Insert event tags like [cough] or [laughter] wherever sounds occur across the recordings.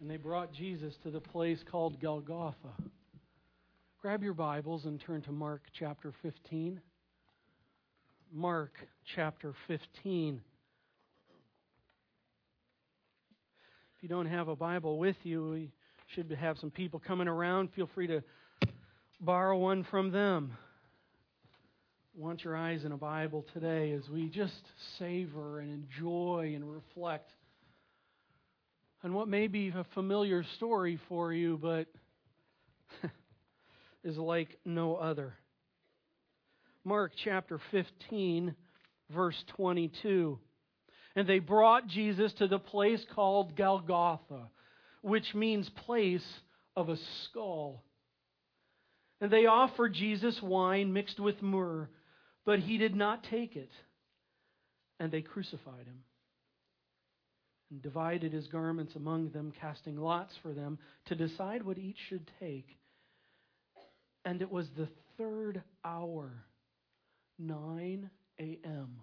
And they brought Jesus to the place called Golgotha. Grab your Bibles and turn to Mark chapter 15. Mark chapter 15. If you don't have a Bible with you, we should have some people coming around. Feel free to borrow one from them. Want your eyes in a Bible today as we just savor and enjoy and reflect on what may be a familiar story for you, but [laughs] is like no other. Mark chapter 15, verse 22. And they brought Jesus to the place called Golgotha, which means place of a skull. And they offered Jesus wine mixed with myrrh, but he did not take it. And they crucified him and divided his garments among them, casting lots for them to decide what each should take. And it was the third hour, 9 a.m.,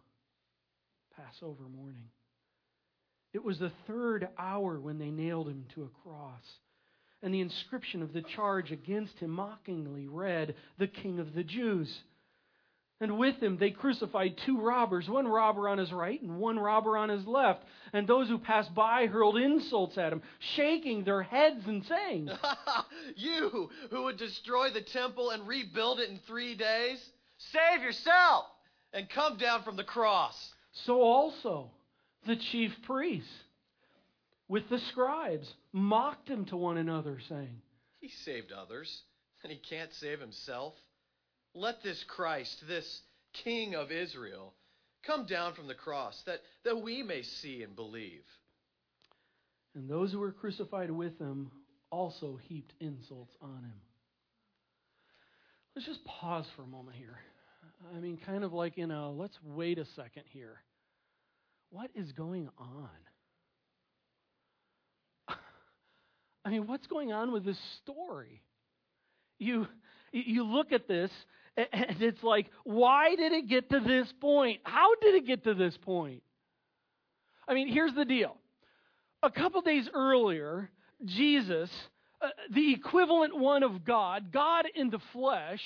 Passover morning. It was the third hour when they nailed him to a cross. And the inscription of the charge against him mockingly read, The King of the Jews. And with him they crucified two robbers, one robber on his right and one robber on his left. And those who passed by hurled insults at him, shaking their heads and saying, [laughs] You who would destroy the temple and rebuild it in three days, save yourself and come down from the cross. So also the chief priests with the scribes mocked him to one another, saying, He saved others, and he can't save himself. Let this Christ, this King of Israel, come down from the cross, that, that we may see and believe. And those who were crucified with him also heaped insults on him. Let's just pause for a moment here. I mean, kind of like, you know, let's wait a second here. What is going on? [laughs] I mean, what's going on with this story? You, you look at this, and it's like, why did it get to this point? How did it get to this point? I mean, here's the deal. A couple days earlier, Jesus, uh, the equivalent one of God, God in the flesh,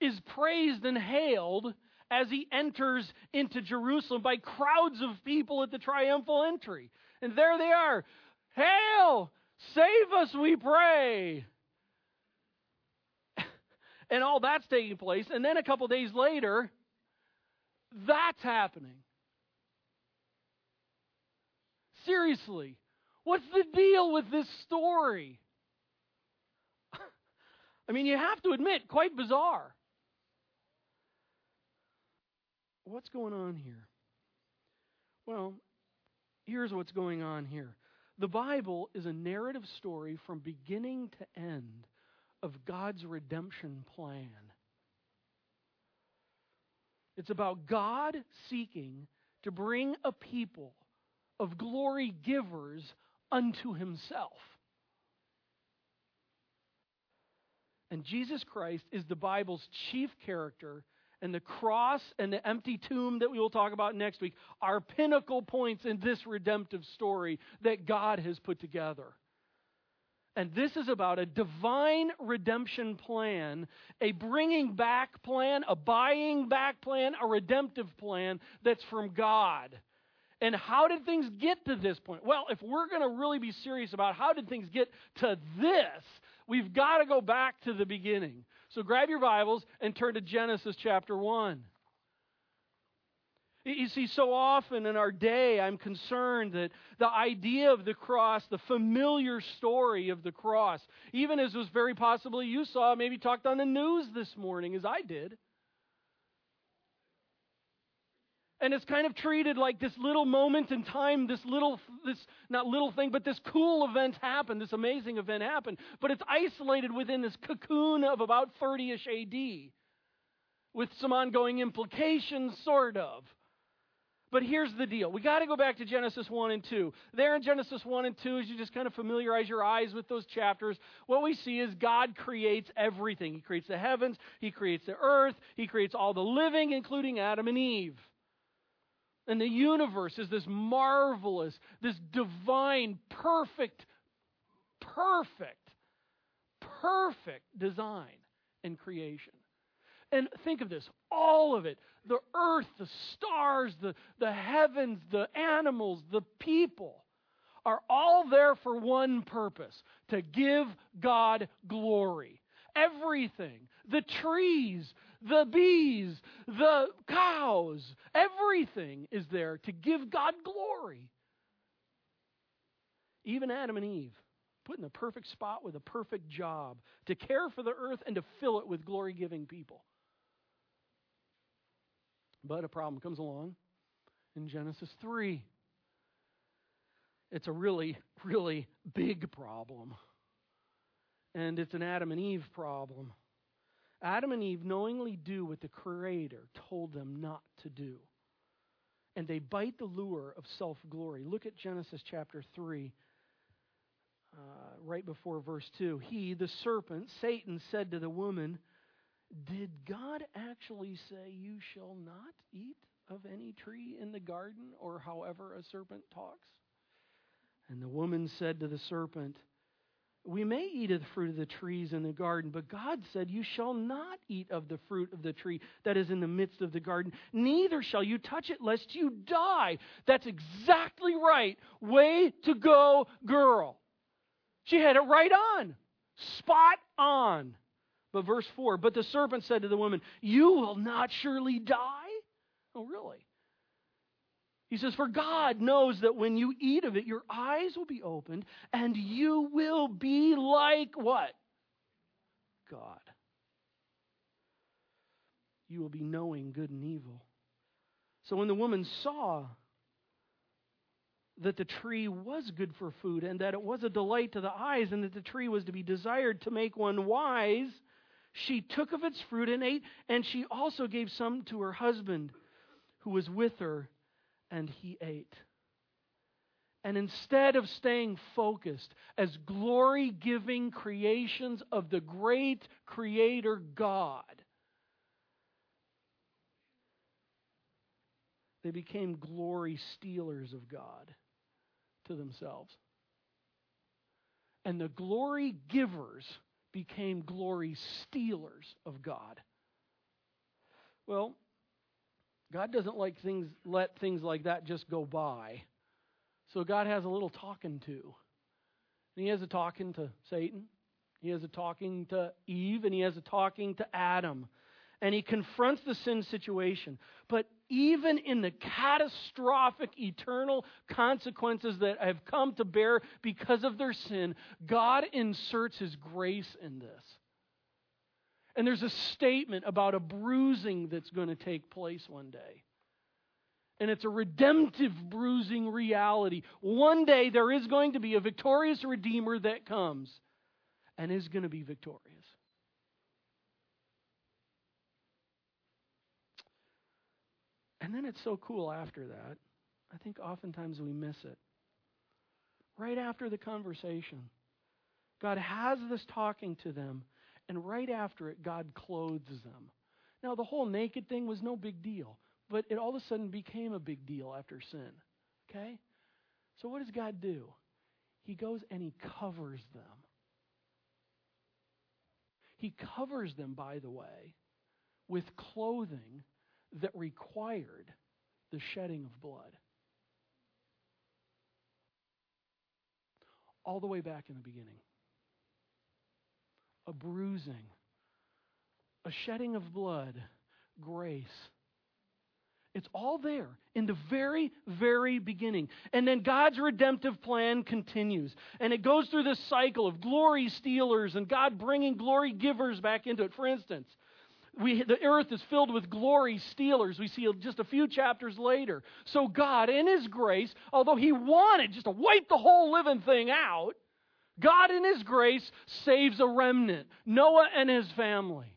is praised and hailed as he enters into Jerusalem by crowds of people at the triumphal entry. And there they are. Hail! Save us, we pray! And all that's taking place. And then a couple days later, that's happening. Seriously, what's the deal with this story? [laughs] I mean, you have to admit, quite bizarre. What's going on here? Well, here's what's going on here. The Bible is a narrative story from beginning to end of God's redemption plan. It's about God seeking to bring a people of glory givers unto himself. And Jesus Christ is the Bible's chief character, and the cross and the empty tomb that we will talk about next week are pinnacle points in this redemptive story that God has put together. And this is about a divine redemption plan, a bringing back plan, a buying back plan, a redemptive plan that's from God. And how did things get to this point? Well, if we're going to really be serious about how did things get to this, we've got to go back to the beginning. So grab your Bibles and turn to Genesis chapter 1. You see, so often in our day, I'm concerned that the idea of the cross, the familiar story of the cross, even as was very possibly you saw, maybe talked on the news this morning, as I did. And it's kind of treated like this little moment in time, this little, this, not little thing, but this cool event happened, this amazing event happened. But it's isolated within this cocoon of about 30 ish AD with some ongoing implications, sort of. But here's the deal. We got to go back to Genesis 1 and 2. There in Genesis 1 and 2, as you just kind of familiarize your eyes with those chapters, what we see is God creates everything. He creates the heavens, He creates the earth, He creates all the living, including Adam and Eve. And the universe is this marvelous, this divine, perfect, perfect, perfect design and creation. And think of this all of it the earth, the stars, the, the heavens, the animals, the people are all there for one purpose to give God glory. Everything, the trees, the bees, the cows, everything is there to give God glory. Even Adam and Eve, put in the perfect spot with a perfect job to care for the earth and to fill it with glory giving people. But a problem comes along in Genesis 3. It's a really, really big problem. And it's an Adam and Eve problem. Adam and Eve knowingly do what the Creator told them not to do. And they bite the lure of self glory. Look at Genesis chapter 3, uh, right before verse 2. He, the serpent, Satan, said to the woman, Did God actually say, You shall not eat of any tree in the garden, or however a serpent talks? And the woman said to the serpent, we may eat of the fruit of the trees in the garden, but God said, You shall not eat of the fruit of the tree that is in the midst of the garden, neither shall you touch it, lest you die. That's exactly right. Way to go, girl. She had it right on, spot on. But verse 4 But the serpent said to the woman, You will not surely die. Oh, really? He says, For God knows that when you eat of it, your eyes will be opened, and you will be like what? God. You will be knowing good and evil. So when the woman saw that the tree was good for food, and that it was a delight to the eyes, and that the tree was to be desired to make one wise, she took of its fruit and ate, and she also gave some to her husband who was with her and he ate. And instead of staying focused as glory giving creations of the great Creator God, they became glory stealers of God to themselves. And the glory givers became glory stealers of God. Well, God doesn't like things let things like that just go by. So God has a little talking to. And he has a talking to Satan. He has a talking to Eve and he has a talking to Adam. And he confronts the sin situation. But even in the catastrophic eternal consequences that have come to bear because of their sin, God inserts his grace in this. And there's a statement about a bruising that's going to take place one day. And it's a redemptive bruising reality. One day there is going to be a victorious Redeemer that comes and is going to be victorious. And then it's so cool after that. I think oftentimes we miss it. Right after the conversation, God has this talking to them and right after it, God clothes them. Now, the whole naked thing was no big deal, but it all of a sudden became a big deal after sin. Okay? So, what does God do? He goes and He covers them. He covers them, by the way, with clothing that required the shedding of blood. All the way back in the beginning a bruising, a shedding of blood, grace. It's all there in the very, very beginning. And then God's redemptive plan continues. And it goes through this cycle of glory stealers and God bringing glory givers back into it. For instance, we, the earth is filled with glory stealers. We see just a few chapters later. So God, in His grace, although He wanted just to wipe the whole living thing out, God, in His grace, saves a remnant Noah and his family.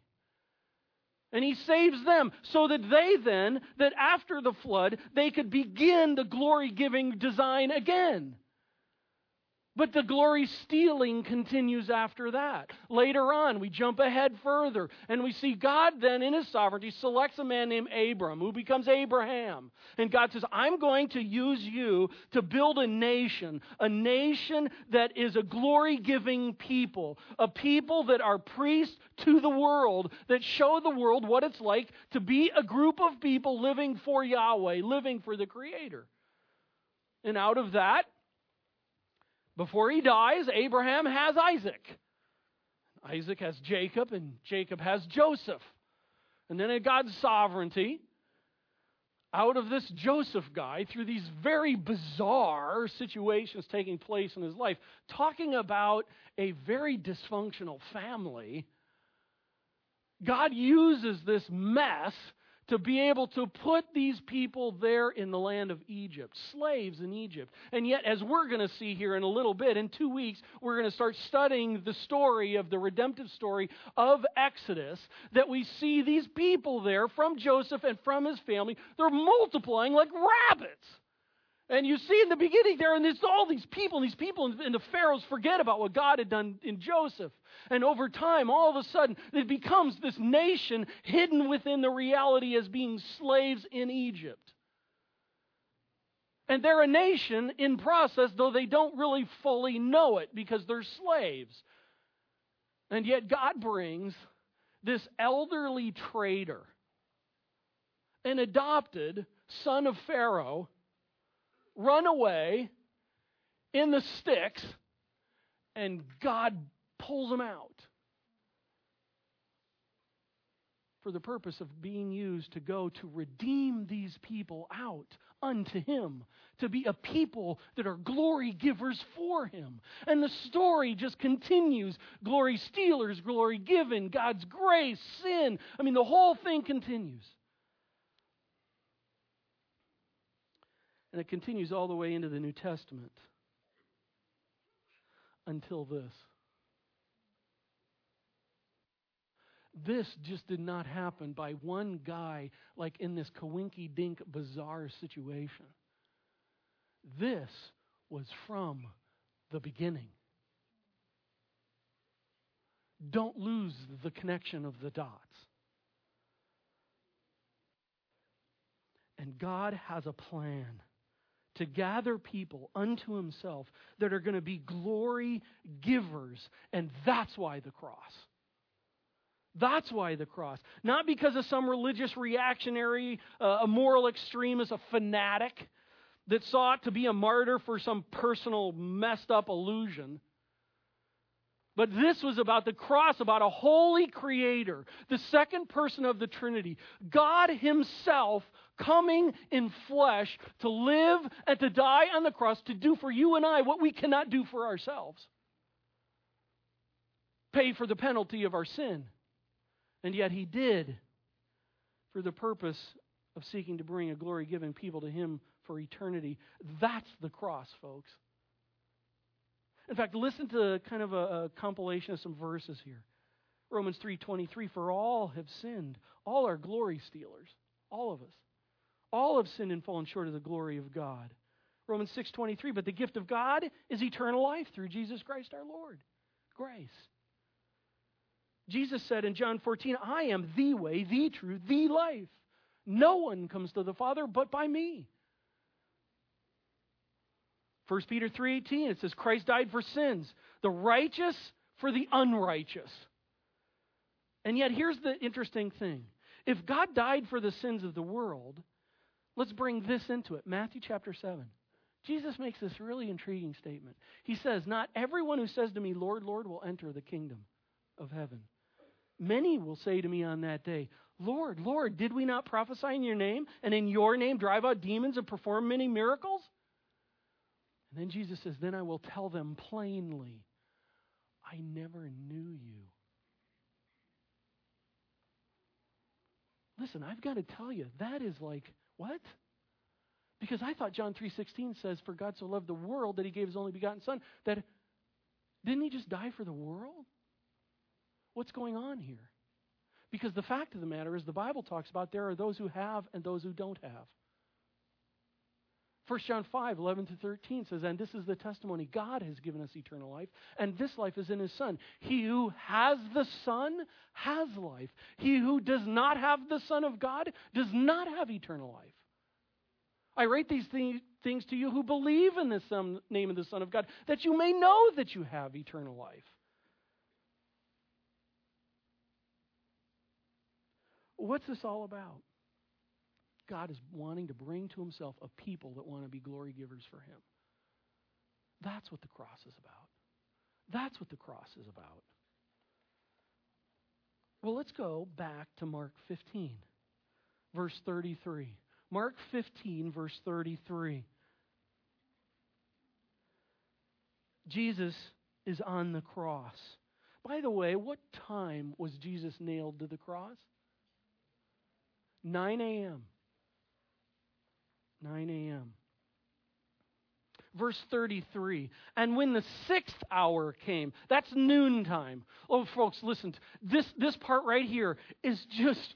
And he saves them so that they then, that after the flood, they could begin the glory giving design again. But the glory stealing continues after that. Later on, we jump ahead further, and we see God then, in his sovereignty, selects a man named Abram, who becomes Abraham. And God says, I'm going to use you to build a nation, a nation that is a glory giving people, a people that are priests to the world, that show the world what it's like to be a group of people living for Yahweh, living for the Creator. And out of that, before he dies, Abraham has Isaac. Isaac has Jacob, and Jacob has Joseph. And then in God's sovereignty, out of this Joseph guy, through these very bizarre situations taking place in his life, talking about a very dysfunctional family, God uses this mess to be able to put these people there in the land of Egypt, slaves in Egypt. And yet, as we're going to see here in a little bit, in two weeks, we're going to start studying the story of the redemptive story of Exodus, that we see these people there from Joseph and from his family. They're multiplying like rabbits. And you see in the beginning there, and there's all these people, and these people, and the pharaohs forget about what God had done in Joseph. And over time, all of a sudden, it becomes this nation hidden within the reality as being slaves in Egypt. And they're a nation in process, though they don't really fully know it because they're slaves. And yet, God brings this elderly trader, an adopted son of Pharaoh run away in the sticks, and God pulls them out for the purpose of being used to go to redeem these people out unto Him, to be a people that are glory givers for Him. And the story just continues glory stealers, glory given, God's grace, sin. I mean, the whole thing continues. And it continues all the way into the New Testament until this. This just did not happen by one guy, like in this kawinky dink bizarre situation. This was from the beginning. Don't lose the connection of the dots. And God has a plan to gather people unto himself that are going to be glory givers. And that's why the cross. That's why the cross. Not because of some religious reactionary, uh, a moral extremist, a fanatic that sought to be a martyr for some personal messed up illusion. But this was about the cross, about a holy creator, the second person of the Trinity, God Himself coming in flesh to live and to die on the cross to do for you and I what we cannot do for ourselves pay for the penalty of our sin. And yet He did for the purpose of seeking to bring a glory giving people to Him for eternity. That's the cross, folks. In fact, listen to kind of a, a compilation of some verses here. Romans 3:23 for all have sinned. All are glory stealers. All of us. All have sinned and fallen short of the glory of God. Romans 6:23 but the gift of God is eternal life through Jesus Christ our Lord. Grace. Jesus said in John 14, I am the way, the truth, the life. No one comes to the Father but by me. 1 Peter 3:18 it says Christ died for sins, the righteous for the unrighteous. And yet here's the interesting thing. If God died for the sins of the world, let's bring this into it. Matthew chapter 7. Jesus makes this really intriguing statement. He says, "Not everyone who says to me, Lord, Lord, will enter the kingdom of heaven. Many will say to me on that day, Lord, Lord, did we not prophesy in your name and in your name drive out demons and perform many miracles?" And then Jesus says, Then I will tell them plainly, I never knew you. Listen, I've got to tell you, that is like, what? Because I thought John 3:16 says for God so loved the world that he gave his only begotten son that didn't he just die for the world? What's going on here? Because the fact of the matter is the Bible talks about there are those who have and those who don't have. 1 John 5, 11 to 13 says, And this is the testimony God has given us eternal life, and this life is in his Son. He who has the Son has life. He who does not have the Son of God does not have eternal life. I write these things to you who believe in the name of the Son of God, that you may know that you have eternal life. What's this all about? God is wanting to bring to himself a people that want to be glory givers for him. That's what the cross is about. That's what the cross is about. Well, let's go back to Mark 15, verse 33. Mark 15, verse 33. Jesus is on the cross. By the way, what time was Jesus nailed to the cross? 9 a.m. 9 a.m. Verse 33. And when the sixth hour came, that's noontime. Oh, folks, listen. This, this part right here is just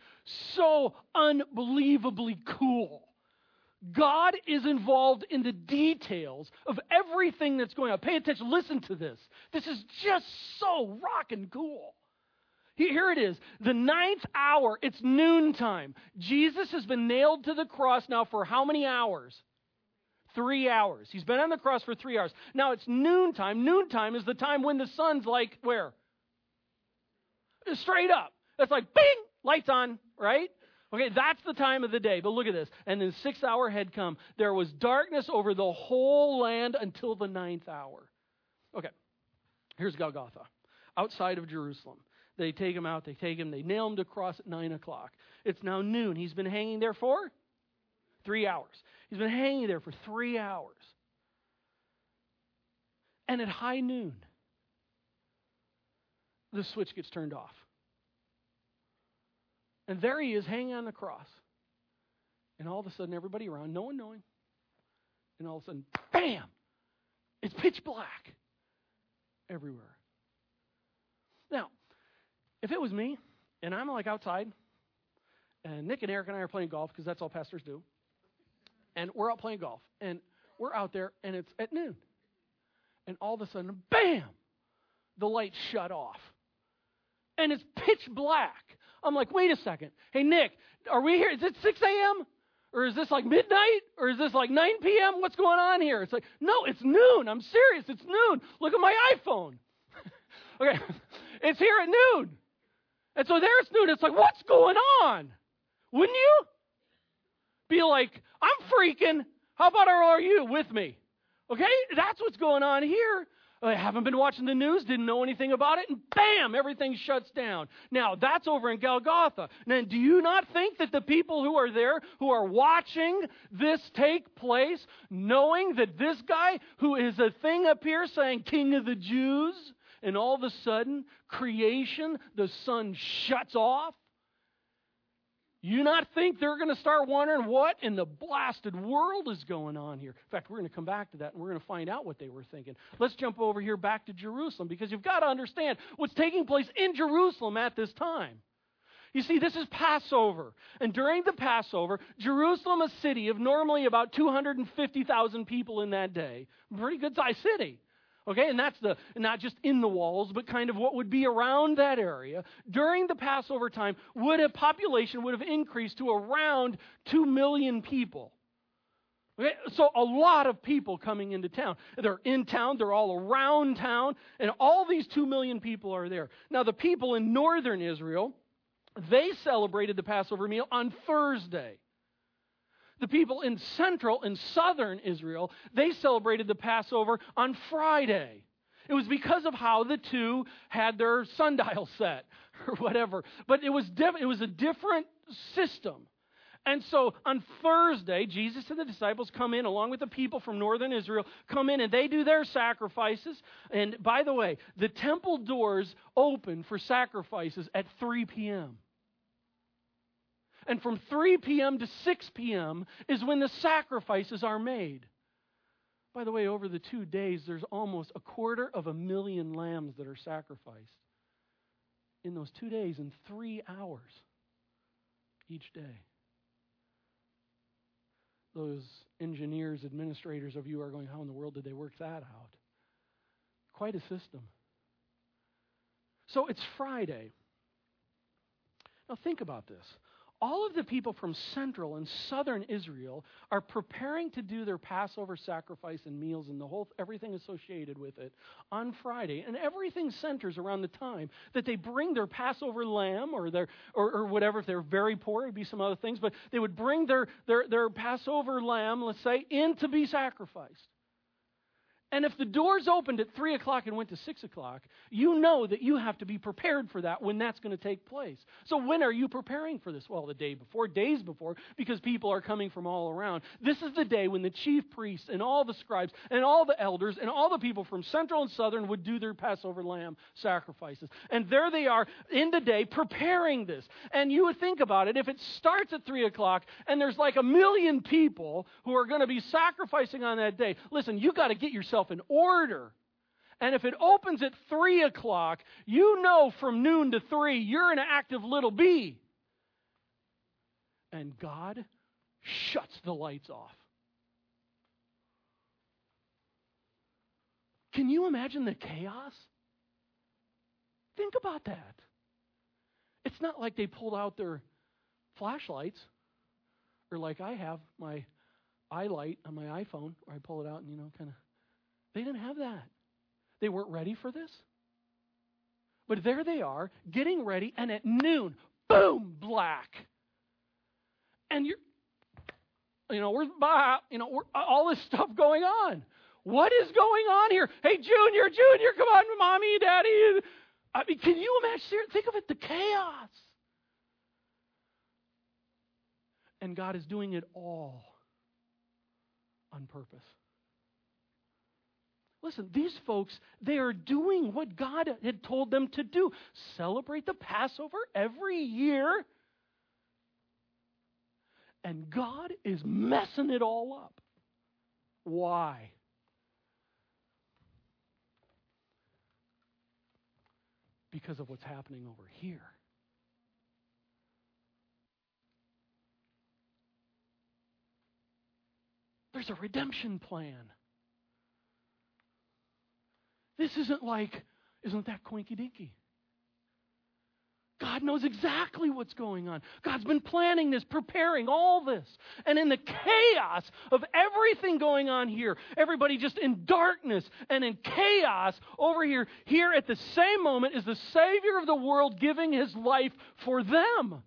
so unbelievably cool. God is involved in the details of everything that's going on. Pay attention. Listen to this. This is just so rockin' cool. Here it is, the ninth hour, it's noontime. Jesus has been nailed to the cross now for how many hours? Three hours. He's been on the cross for three hours. Now it's noontime. Noontime is the time when the sun's like where? Straight up. It's like bing, lights on, right? Okay, that's the time of the day. But look at this. And the sixth hour had come. There was darkness over the whole land until the ninth hour. Okay, here's Golgotha, outside of Jerusalem. They take him out, they take him, they nail him to cross at 9 o'clock. It's now noon. He's been hanging there for three hours. He's been hanging there for three hours. And at high noon, the switch gets turned off. And there he is hanging on the cross. And all of a sudden, everybody around, no one knowing, and all of a sudden, bam! It's pitch black everywhere. If it was me and I'm like outside, and Nick and Eric and I are playing golf because that's all pastors do, and we're out playing golf, and we're out there, and it's at noon, and all of a sudden, bam, the lights shut off, and it's pitch black. I'm like, wait a second, hey Nick, are we here? Is it 6 a.m. Or is this like midnight? Or is this like 9 p.m.? What's going on here? It's like, no, it's noon. I'm serious. It's noon. Look at my iPhone. [laughs] okay. [laughs] It's here at noon. And so there's noon. It's like, what's going on? Wouldn't you? Be like, I'm freaking. How about are you with me? Okay? That's what's going on here. I haven't been watching the news, didn't know anything about it, and bam, everything shuts down. Now, that's over in Golgotha. Now, do you not think that the people who are there, who are watching this take place, knowing that this guy who is a thing up here saying, King of the Jews, and all of a sudden, creation, the sun shuts off? You not think they're going to start wondering what in the blasted world is going on here? In fact, we're going to come back to that and we're going to find out what they were thinking. Let's jump over here back to Jerusalem because you've got to understand what's taking place in Jerusalem at this time. You see, this is Passover. And during the Passover, Jerusalem, a city of normally about 250,000 people in that day, pretty good sized city. Okay, and that's the not just in the walls, but kind of what would be around that area. During the Passover time, would a population would have increased to around two million people. Okay, so a lot of people coming into town. They're in town, they're all around town, and all these two million people are there. Now, the people in northern Israel, they celebrated the Passover meal on Thursday the people in central and southern Israel, they celebrated the Passover on Friday. It was because of how the two had their sundial [laughs] set or whatever. But it was, diff- it was a different system. And so on Thursday, Jesus and the disciples come in along with the people from northern Israel, come in and they do their sacrifices. And by the way, the temple doors open for sacrifices at 3 p.m. And from 3 p.m. to 6 p.m. is when the sacrifices are made. By the way, over the two days, there's almost a quarter of a million lambs that are sacrificed in those two days in three hours each day. those engineers, administrators of you are going, how in the world did they work that out? Quite a system. So it's Friday. Now think about this all of the people from central and southern Israel are preparing to do their Passover sacrifice and meals and the whole everything associated with it on Friday, and everything centers around the time that they bring their Passover lamb or their or, or whatever. If they're very poor, it'd be some other things, but they would bring their their their Passover lamb, let's say, in to be sacrificed. And if the doors opened at 3 o'clock and went to 6 o'clock, you know that you have to be prepared for that when that's going to take place. So, when are you preparing for this? Well, the day before, days before, because people are coming from all around. This is the day when the chief priests and all the scribes and all the elders and all the people from central and southern would do their Passover lamb sacrifices. And there they are in the day preparing this. And you would think about it if it starts at 3 o'clock and there's like a million people who are going to be sacrificing on that day, listen, you've got to get yourself in order. And if it opens at 3 o'clock, you know from noon to 3 you're an active little bee. And God shuts the lights off. Can you imagine the chaos? Think about that. It's not like they pulled out their flashlights, or like I have my iLight on my iPhone, where I pull it out and, you know, kind of they didn't have that. They weren't ready for this. But there they are, getting ready, and at noon, boom, black. And you're, you know, we're, you know, we're, all this stuff going on. What is going on here? Hey, Junior, Junior, come on, mommy, daddy. I mean, can you imagine? Think of it, the chaos. And God is doing it all on purpose. Listen, these folks, they are doing what God had told them to do celebrate the Passover every year. And God is messing it all up. Why? Because of what's happening over here. There's a redemption plan. This isn't like, isn't that quinky dinky? God knows exactly what's going on. God's been planning this, preparing all this. And in the chaos of everything going on here, everybody just in darkness and in chaos over here, here at the same moment is the Savior of the world giving his life for them. [laughs]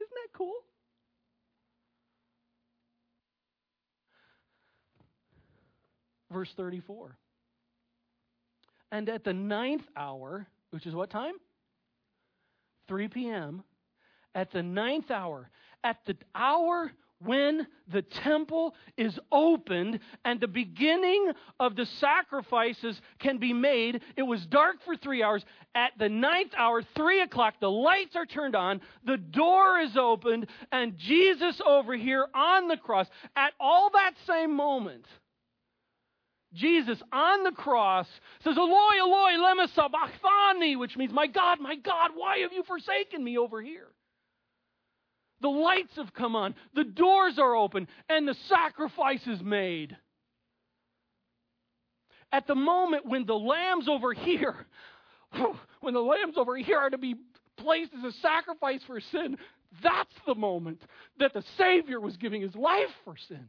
Isn't that cool? Verse 34. And at the ninth hour, which is what time? 3 p.m. At the ninth hour, at the hour when the temple is opened and the beginning of the sacrifices can be made. It was dark for three hours. At the ninth hour, three o'clock, the lights are turned on, the door is opened, and Jesus over here on the cross, at all that same moment, Jesus on the cross says, Eloi, Eloi, lema sabachthani, which means, My God, my God, why have you forsaken me over here? The lights have come on, the doors are open, and the sacrifice is made. At the moment when the lambs over here, [laughs] when the lambs over here are to be placed as a sacrifice for sin, that's the moment that the Savior was giving his life for sin.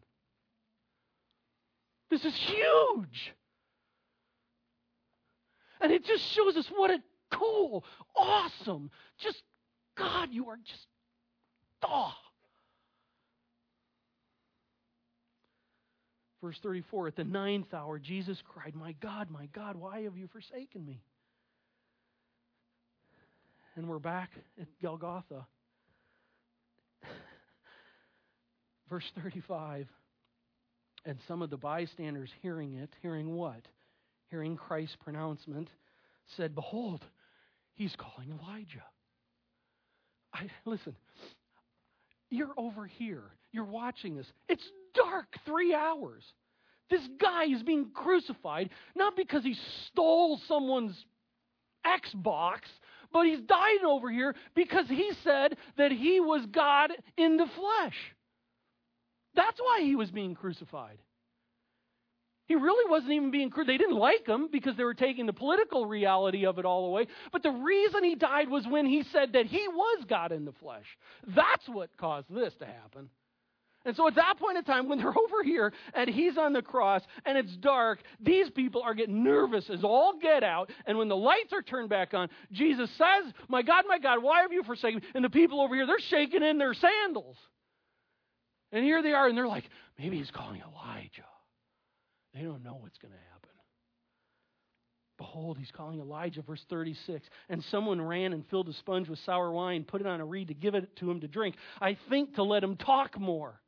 This is huge. And it just shows us what a cool, awesome, just God, you are just, oh. Verse 34 At the ninth hour, Jesus cried, My God, my God, why have you forsaken me? And we're back at Golgotha. [laughs] Verse 35 and some of the bystanders hearing it, hearing what? Hearing Christ's pronouncement, said, Behold, he's calling Elijah. I, listen, you're over here. You're watching this. It's dark three hours. This guy is being crucified not because he stole someone's Xbox, but he's dying over here because he said that he was God in the flesh. That's why he was being crucified. He really wasn't even being crucified. They didn't like him because they were taking the political reality of it all away. But the reason he died was when he said that he was God in the flesh. That's what caused this to happen. And so at that point in time, when they're [laughs] over here and he's on the cross and it's dark, these people are getting nervous as all get out. And when the lights are turned back on, Jesus says, My God, my God, why have you forsaken me? And the people over here, they're shaking in their sandals. And here they are, and they're like, Maybe he's calling Elijah. They don't know what's going to happen. Behold, he's calling Elijah, verse 36. And someone ran and filled a sponge with sour wine, put it on a reed to give it to him to drink. I think to let him talk more.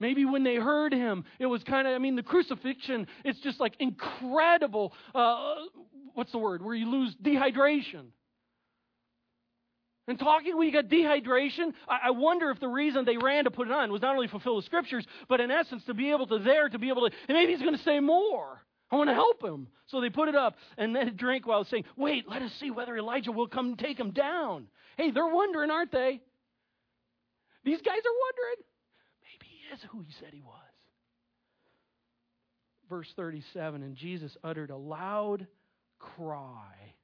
Maybe when they heard him, it was kind of, I mean, the crucifixion, it's just like incredible. Uh, what's the word? Where you lose dehydration. And talking, when you got dehydration, I, I wonder if the reason they ran to put it on was not only fulfill the scriptures, but in essence to be able to there, to be able to, and maybe he's going to say more. I want to help him. So they put it up and then drink while saying, Wait, let us see whether Elijah will come and take him down. Hey, they're wondering, aren't they? These guys are wondering Maybe he is who he said he was. Verse 37 And Jesus uttered a loud cry.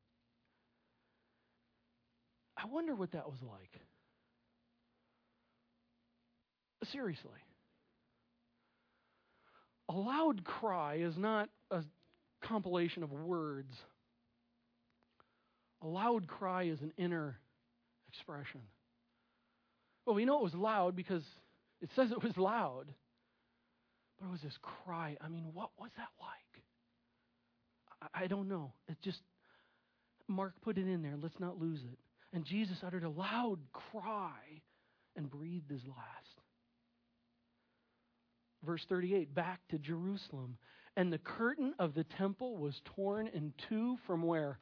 I wonder what that was like. Seriously. A loud cry is not a compilation of words. A loud cry is an inner expression. Well, we know it was loud because it says it was loud, but it was this cry. I mean, what was that like? I, I don't know. It just, Mark put it in there. Let's not lose it. And Jesus uttered a loud cry and breathed his last. Verse 38 back to Jerusalem. And the curtain of the temple was torn in two from where?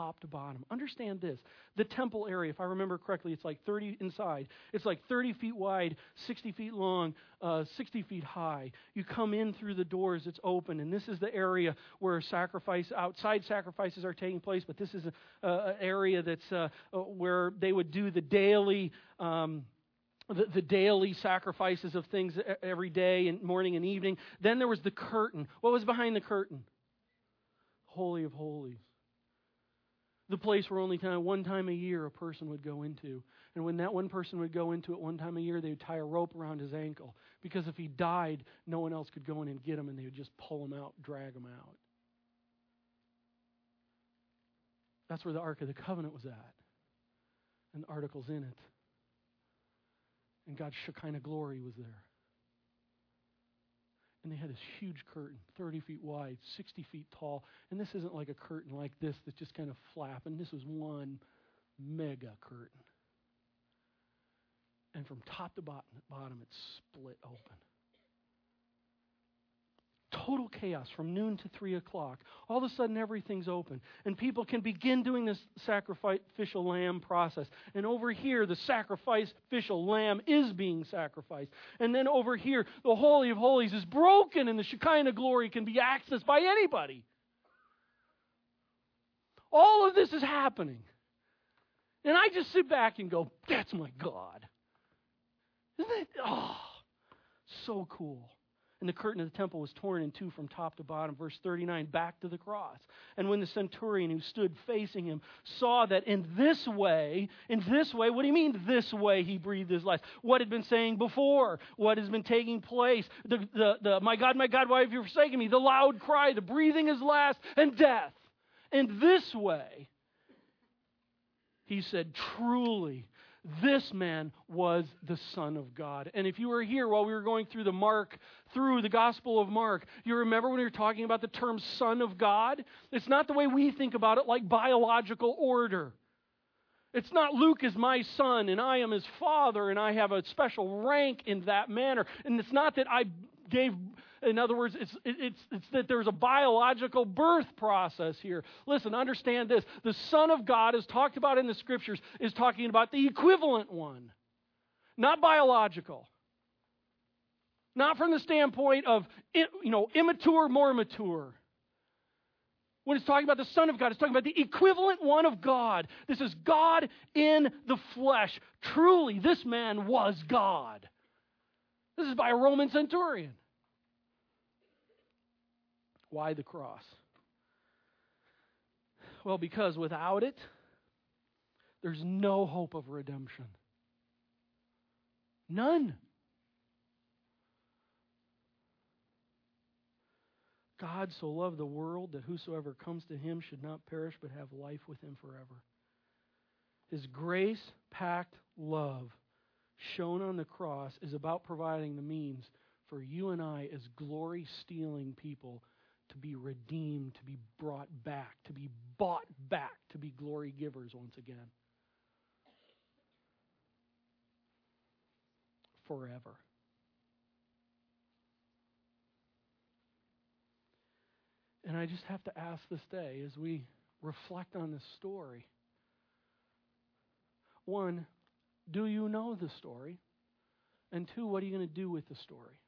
Top to bottom. Understand this. The temple area, if I remember correctly, it's like 30 inside. It's like 30 feet wide, 60 feet long, uh, 60 feet high. You come in through the doors, it's open, and this is the area where sacrifice, outside sacrifices are taking place, but this is an area that's uh, uh, where they would do the daily. Um, the, the, daily sacrifices of things every day and morning and evening. Then there was the curtain. What was behind the curtain? Holy of Holies the place where only time, one time a year a person would go into. And when that one person would go into it one time a year, they would tie a rope around his ankle. Because if he died, no one else could go in and get him, and they would just pull him out, drag him out. That's where the Ark of the Covenant was at. And the articles in it. And God's Shekinah glory was there. And they had this huge curtain, 30 feet wide, 60 feet tall. And this isn't like a curtain like this that's just kind of flapping. This was one mega curtain. And from top to bottom, bottom it split open total chaos from noon to 3 o'clock. All of a sudden, everything's open. And people can begin doing this sacrificial lamb process. And over here, the sacrificial lamb is being sacrificed. And then over here, the Holy of Holies is broken, and the Shekinah glory can be accessed by anybody. All of this is happening. And I just sit back and go, that's my God. Isn't it? Oh, so cool and the curtain of the temple was torn in two from top to bottom. Verse 39, back to the cross. And when the centurion who stood facing him saw that in this way, in this way, what do you mean this way he breathed his last? What had been saying before? What has been taking place? The, the, the, my God, my God, why have you forsaken me? The loud cry, the breathing his last, and death. In this way, he said, truly, this man was the Son of God. And if you were here while we were going through the Mark, through the Gospel of Mark, you remember when we were talking about the term Son of God? It's not the way we think about it like biological order. It's not Luke is my son and I am his father and I have a special rank in that manner. And it's not that I gave in other words, it's, it's, it's that there's a biological birth process here. Listen, understand this. The Son of God, as talked about in the Scriptures, is talking about the equivalent one, not biological. Not from the standpoint of, you know, immature, more mature. When it's talking about the Son of God, it's talking about the equivalent one of God. This is God in the flesh. Truly, this man was God. This is by a Roman centurion. Why the cross? Well, because without it, there's no hope of redemption. None. God so loved the world that whosoever comes to him should not perish but have life with him forever. His grace packed love shown on the cross is about providing the means for you and I, as glory stealing people, to be redeemed, to be brought back, to be bought back, to be glory givers once again. Forever. And I just have to ask this day as we reflect on this story one, do you know the story? And two, what are you going to do with the story?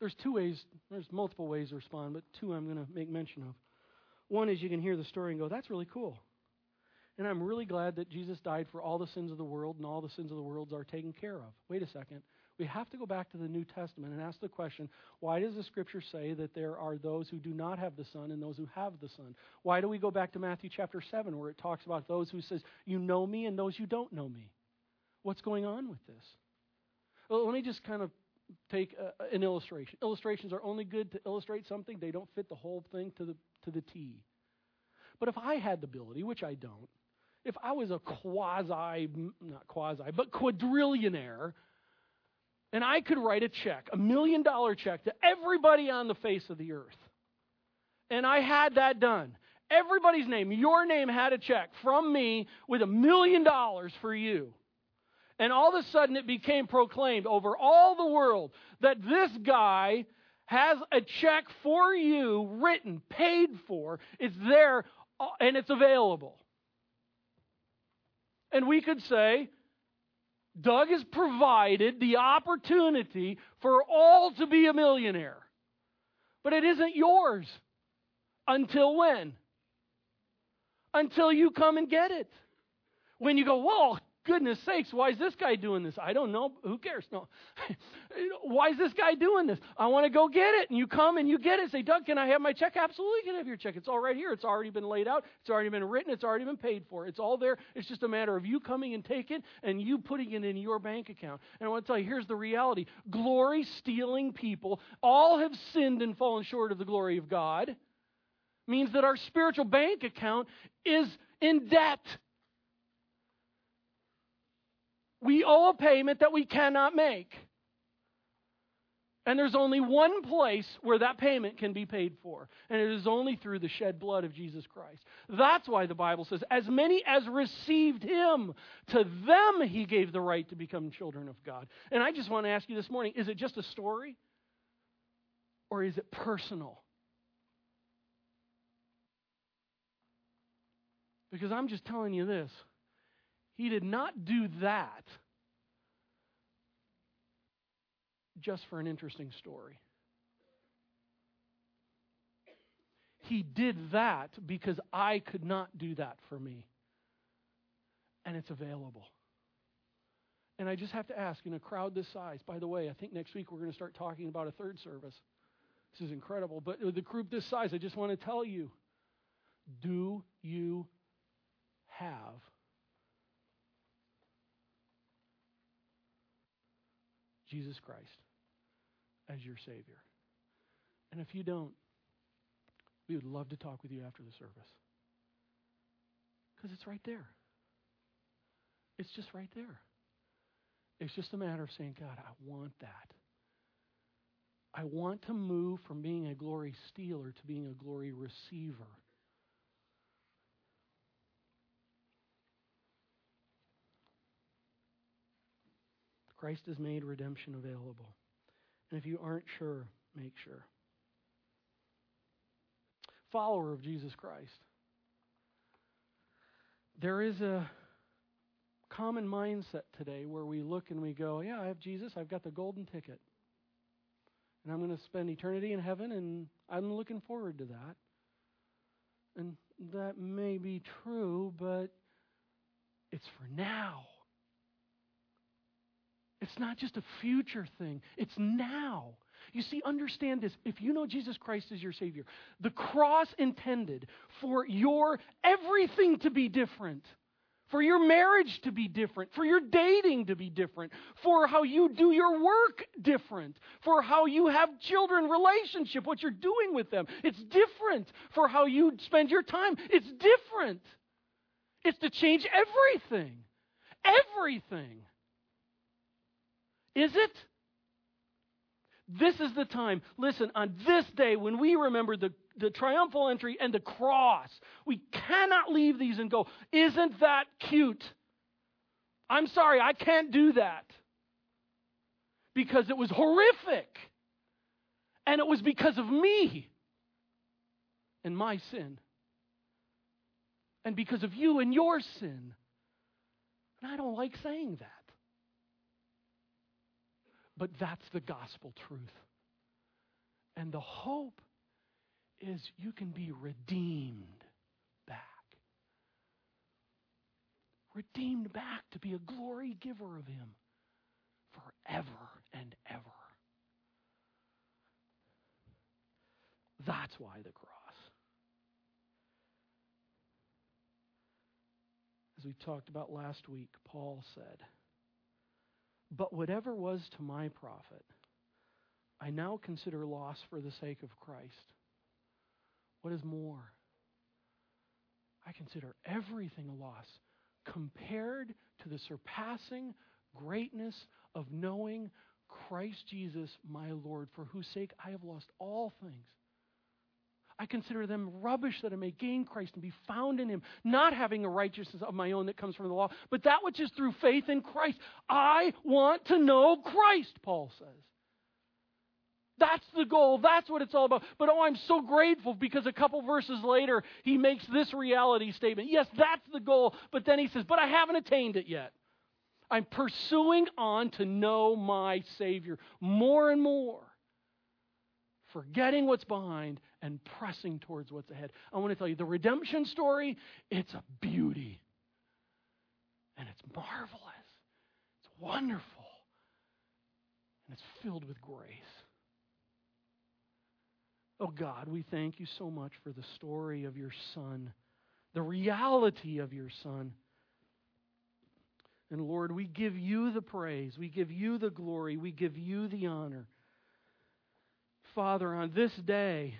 There's two ways, there's multiple ways to respond, but two I'm going to make mention of. One is you can hear the story and go, that's really cool. And I'm really glad that Jesus died for all the sins of the world and all the sins of the world are taken care of. Wait a second. We have to go back to the New Testament and ask the question why does the Scripture say that there are those who do not have the Son and those who have the Son? Why do we go back to Matthew chapter 7 where it talks about those who says, You know me and those you don't know me? What's going on with this? Well, let me just kind of take an illustration. Illustrations are only good to illustrate something, they don't fit the whole thing to the, to the T. But if I had the ability, which I don't, if I was a quasi, not quasi, but quadrillionaire, and I could write a check, a million dollar check to everybody on the face of the earth, and I had that done, everybody's name, your name had a check from me with a million dollars for you. And all of a sudden it became proclaimed over all the world that this guy has a check for you written, paid for. It's there uh, and it's available. And we could say, Doug has provided the opportunity for all to be a millionaire. But it isn't yours. Until when? Until you come and get it. When you go, whoa, goodness sakes, why is this guy doing this? I don't know. Who cares? No. [laughs] why is this guy doing this? I want to go get it. And you come and you get it. Say, Doug, can I have my check? Absolutely, can have your check. It's all right here. It's already been laid out. It's already been written. It's already been paid for. It's all there. It's just a matter of you coming and taking it and you putting it in your bank account. And I want to tell you, here's the reality glory stealing people all have sinned and fallen short of the glory of God. Means that our spiritual bank account is in debt. We owe a payment that we cannot make. And there's only one place where that payment can be paid for, and it is only through the shed blood of Jesus Christ. That's why the Bible says, As many as received him, to them he gave the right to become children of God. And I just want to ask you this morning is it just a story, or is it personal? Because I'm just telling you this he did not do that just for an interesting story. He did that because I could not do that for me. And it's available. And I just have to ask in a crowd this size, by the way, I think next week we're going to start talking about a third service. This is incredible. But with a group this size, I just want to tell you do you have Jesus Christ as your Savior. And if you don't, we would love to talk with you after the service. Because it's right there. It's just right there. It's just a matter of saying, God, I want that. I want to move from being a glory stealer to being a glory receiver. Christ has made redemption available. And if you aren't sure, make sure. Follower of Jesus Christ. There is a common mindset today where we look and we go, Yeah, I have Jesus, I've got the golden ticket. And I'm going to spend eternity in heaven, and I'm looking forward to that. And that may be true, but it's for now. It's not just a future thing, it's now. You see, understand this. If you know Jesus Christ as your Savior, the cross intended for your everything to be different for your marriage to be different, for your dating to be different, for how you do your work different, for how you have children relationship, what you're doing with them. It's different. For how you spend your time, it's different. It's to change everything. Everything. Is it? This is the time. Listen, on this day when we remember the, the triumphal entry and the cross, we cannot leave these and go, Isn't that cute? I'm sorry, I can't do that. Because it was horrific. And it was because of me and my sin. And because of you and your sin. And I don't like saying that. But that's the gospel truth. And the hope is you can be redeemed back. Redeemed back to be a glory giver of Him forever and ever. That's why the cross. As we talked about last week, Paul said, but whatever was to my profit, I now consider loss for the sake of Christ. What is more? I consider everything a loss compared to the surpassing greatness of knowing Christ Jesus, my Lord, for whose sake I have lost all things I consider them rubbish that I may gain Christ and be found in Him, not having a righteousness of my own that comes from the law, but that which is through faith in Christ. I want to know Christ, Paul says. That's the goal. That's what it's all about. But oh, I'm so grateful because a couple verses later, he makes this reality statement. Yes, that's the goal. But then he says, But I haven't attained it yet. I'm pursuing on to know my Savior more and more forgetting what's behind and pressing towards what's ahead. I want to tell you the redemption story, it's a beauty. And it's marvelous. It's wonderful. And it's filled with grace. Oh God, we thank you so much for the story of your Son, the reality of your Son. And Lord, we give you the praise, we give you the glory, we give you the honor. Father, on this day,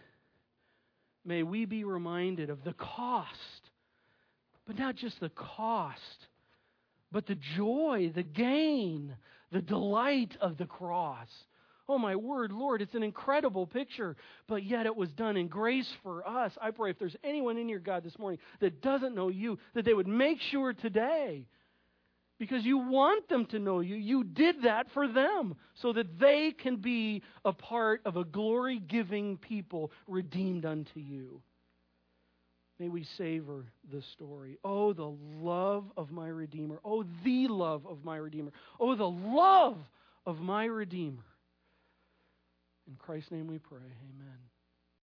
may we be reminded of the cost, but not just the cost, but the joy, the gain, the delight of the cross. Oh, my word, Lord, it's an incredible picture, but yet it was done in grace for us. I pray if there's anyone in here, God, this morning that doesn't know you, that they would make sure today because you want them to know you. You did that for them so that they can be a part of a glory giving people redeemed unto you. May we savor the story. Oh, the love of my Redeemer. Oh, the love of my Redeemer. Oh, the love of my Redeemer. In Christ's name we pray. Amen.